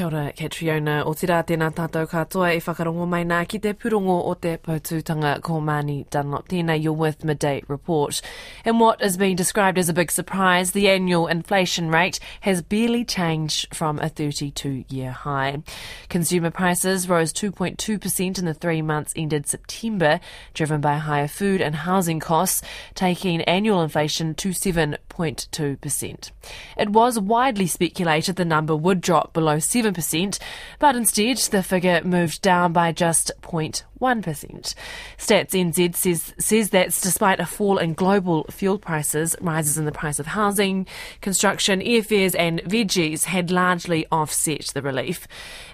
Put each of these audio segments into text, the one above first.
Kia ora, Catriona. O te rā tēnā tātou katoa e whakarongo mai nā ki te purongo o te pautūtanga ko Māni Dunlop. Tēnā, you're with Midday Report. In what is being described as a big surprise, the annual inflation rate has barely changed from a 32-year high. Consumer prices rose 2.2% in the three months ended September, driven by higher food and housing costs, taking annual inflation to 7.2%. It was widely speculated the number would drop below 7%, but instead the figure moved down by just 0.1%. Stats NZ says, says that despite a fall in global fuel prices, rises in the price of housing, construction, airfares, and veggies had largely offset the relief.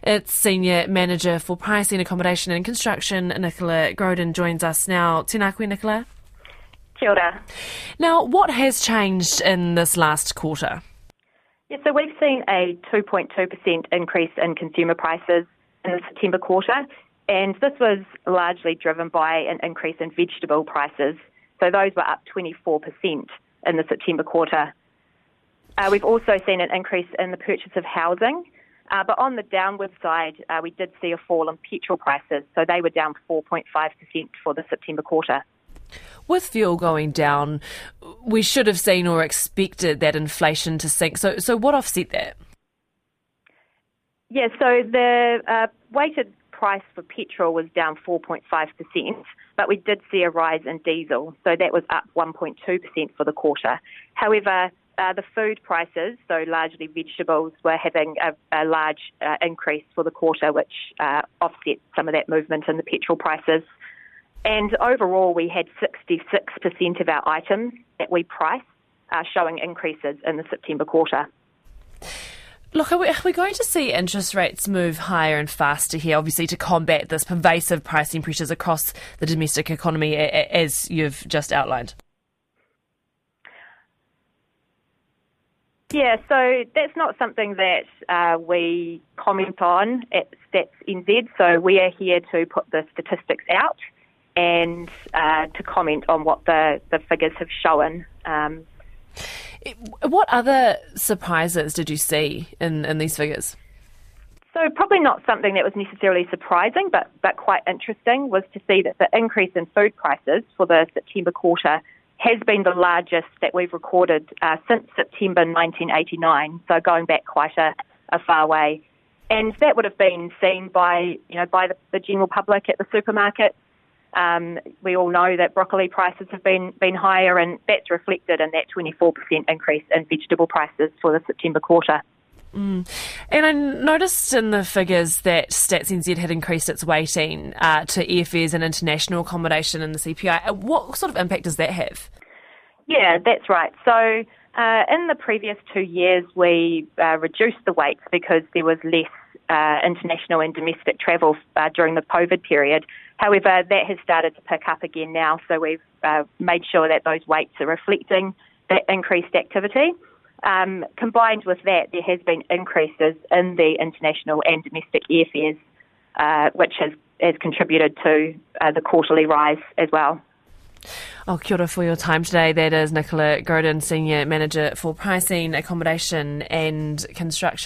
Its senior manager for pricing, accommodation, and construction, Nicola Growden, joins us now. Tēnā Nicola. Kia ora. Now, what has changed in this last quarter? Yeah, so we've seen a 2.2% increase in consumer prices in the September quarter, and this was largely driven by an increase in vegetable prices. So those were up 24% in the September quarter. Uh, we've also seen an increase in the purchase of housing, uh, but on the downward side, uh, we did see a fall in petrol prices, so they were down 4.5% for the September quarter. With fuel going down, we should have seen or expected that inflation to sink. So, so what offset that? Yeah, so the uh, weighted price for petrol was down 4.5%, but we did see a rise in diesel, so that was up 1.2% for the quarter. However, uh, the food prices, so largely vegetables, were having a, a large uh, increase for the quarter, which uh, offset some of that movement in the petrol prices. And overall, we had 66% of our items that we price uh, showing increases in the September quarter. Look, are we, are we, going to see interest rates move higher and faster here, obviously, to combat this pervasive pricing pressures across the domestic economy, as you've just outlined? Yeah, so that's not something that uh, we comment on at Stats NZ. So we are here to put the statistics out and uh, to comment on what the, the figures have shown. Um, what other surprises did you see in, in these figures? So probably not something that was necessarily surprising, but, but quite interesting was to see that the increase in food prices for the September quarter has been the largest that we've recorded uh, since September 1989, so going back quite a, a far way. And that would have been seen by, you know, by the, the general public at the supermarkets um, we all know that broccoli prices have been, been higher, and that's reflected in that 24% increase in vegetable prices for the September quarter. Mm. And I noticed in the figures that Stats NZ had increased its weighting uh, to airfares and international accommodation in the CPI. Uh, what sort of impact does that have? Yeah, that's right. So uh, in the previous two years, we uh, reduced the weights because there was less uh, international and domestic travel uh, during the COVID period. However, that has started to pick up again now, so we've uh, made sure that those weights are reflecting that increased activity. Um, combined with that, there has been increases in the international and domestic airfares, uh, which has, has contributed to uh, the quarterly rise as well. Oh, kia ora for your time today. That is Nicola Growden, Senior Manager for Pricing, Accommodation and Construction